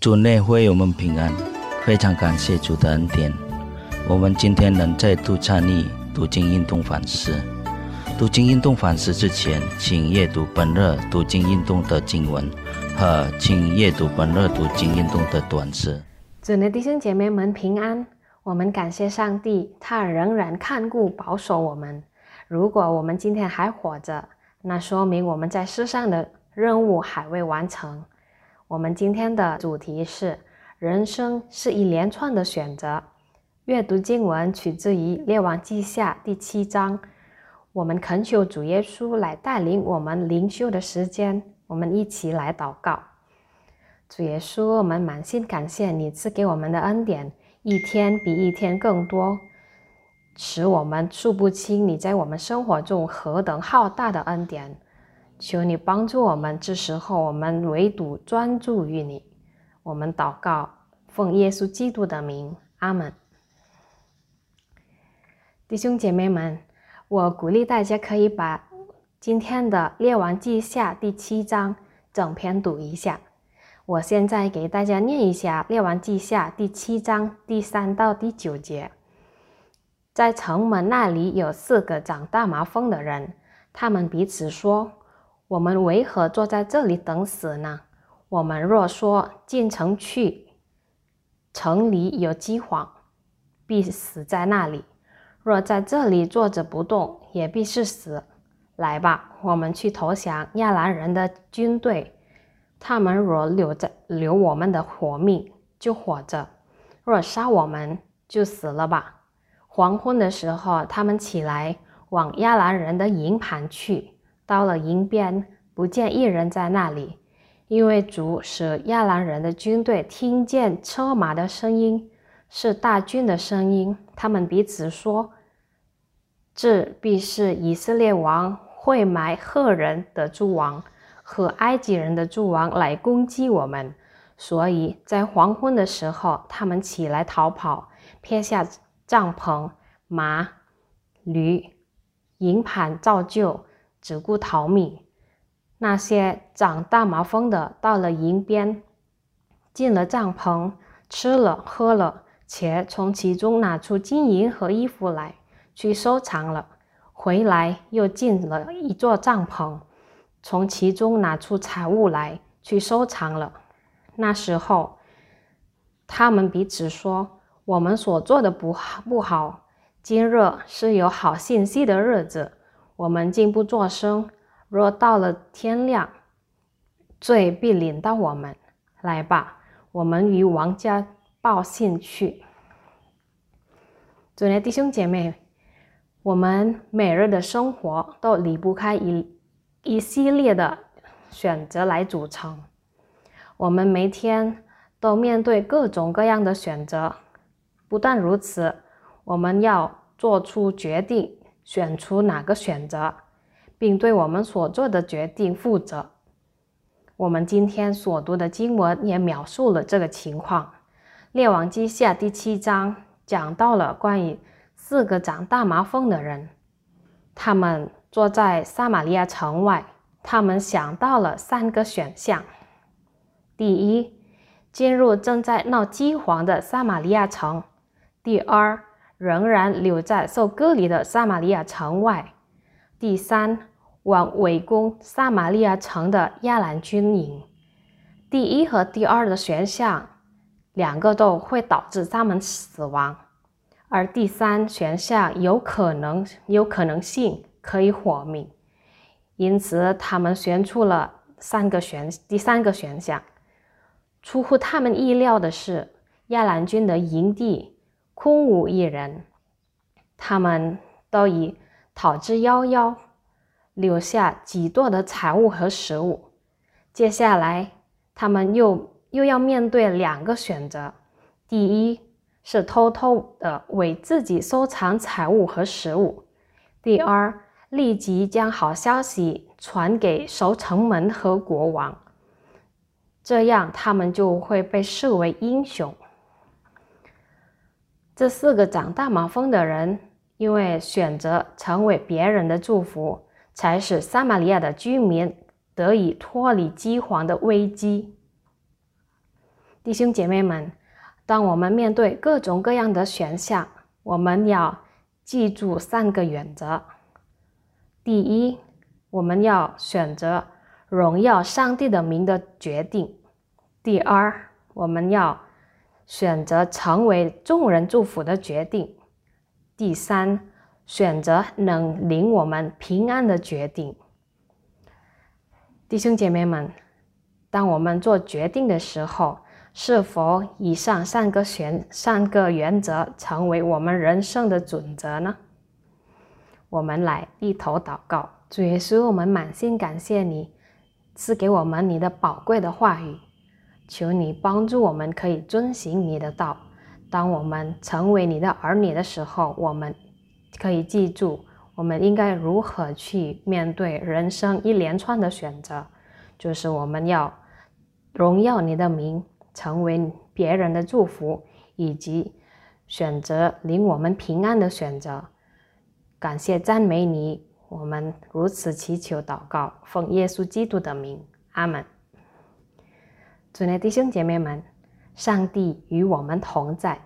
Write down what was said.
主内会友们平安，非常感谢主的恩典。我们今天能再度参与读经运动反思。读经运动反思之前，请阅读本日读经运动的经文和请阅读本日读经运动的短诗。主内弟兄姐妹们平安。我们感谢上帝，他仍然看顾保守我们。如果我们今天还活着，那说明我们在世上的任务还未完成。我们今天的主题是：人生是一连串的选择。阅读经文取自于《列王记下》第七章。我们恳求主耶稣来带领我们灵修的时间。我们一起来祷告：主耶稣，我们满心感谢你赐给我们的恩典，一天比一天更多，使我们数不清你在我们生活中何等浩大的恩典。求你帮助我们，这时候我们唯独专注于你。我们祷告，奉耶稣基督的名，阿门。弟兄姐妹们，我鼓励大家可以把今天的《列王记下》第七章整篇读一下。我现在给大家念一下《列王记下》第七章第三到第九节。在城门那里有四个长大麻风的人，他们彼此说。我们为何坐在这里等死呢？我们若说进城去，城里有饥荒，必死在那里；若在这里坐着不动，也必是死。来吧，我们去投降亚兰人的军队。他们若留在留我们的活命，就活着；若杀我们，就死了吧。黄昏的时候，他们起来往亚兰人的营盘去。到了营边，不见一人在那里，因为主使亚兰人的军队听见车马的声音，是大军的声音。他们彼此说：“这必是以色列王会买赫人的诸王和埃及人的诸王来攻击我们。”所以在黄昏的时候，他们起来逃跑，撇下帐篷、马、驴、营盘，照旧。只顾逃命。那些长大麻风的到了营边，进了帐篷，吃了喝了，且从其中拿出金银和衣服来去收藏了。回来又进了一座帐篷，从其中拿出财物来去收藏了。那时候，他们彼此说：“我们所做的不不好。今日是有好信息的日子。”我们竟不作声。若到了天亮，罪必临到我们。来吧，我们与王家报信去。主内弟兄姐妹，我们每日的生活都离不开一一系列的选择来组成。我们每天都面对各种各样的选择。不但如此，我们要做出决定。选出哪个选择，并对我们所做的决定负责。我们今天所读的经文也描述了这个情况。《列王记下》第七章讲到了关于四个长大麻风的人，他们坐在撒玛利亚城外，他们想到了三个选项：第一，进入正在闹饥荒的撒玛利亚城；第二，仍然留在受隔离的撒玛利亚城外。第三，往围攻撒玛利亚城的亚兰军营。第一和第二的选项，两个都会导致他们死亡，而第三选项有可能有可能性可以活命。因此，他们选出了三个选第三个选项。出乎他们意料的是，亚兰军的营地。空无一人，他们都已逃之夭夭，留下极多的财物和食物。接下来，他们又又要面对两个选择：第一是偷偷的为自己收藏财物和食物；第二，立即将好消息传给守城门和国王，这样他们就会被视为英雄。这四个长大麻风的人，因为选择成为别人的祝福，才使撒玛利亚的居民得以脱离饥荒的危机。弟兄姐妹们，当我们面对各种各样的选项，我们要记住三个原则：第一，我们要选择荣耀上帝的名的决定；第二，我们要选择成为众人祝福的决定；第三，选择能领我们平安的决定。弟兄姐妹们，当我们做决定的时候，是否以上三个选三个原则成为我们人生的准则呢？我们来一头祷告，主耶稣，我们满心感谢你赐给我们你的宝贵的话语，求你帮助我们可以遵行你的道。当我们成为你的儿女的时候，我们可以记住我们应该如何去面对人生一连串的选择，就是我们要荣耀你的名。成为别人的祝福，以及选择令我们平安的选择。感谢赞美你，我们如此祈求祷告，奉耶稣基督的名，阿门。主内弟兄姐妹们，上帝与我们同在。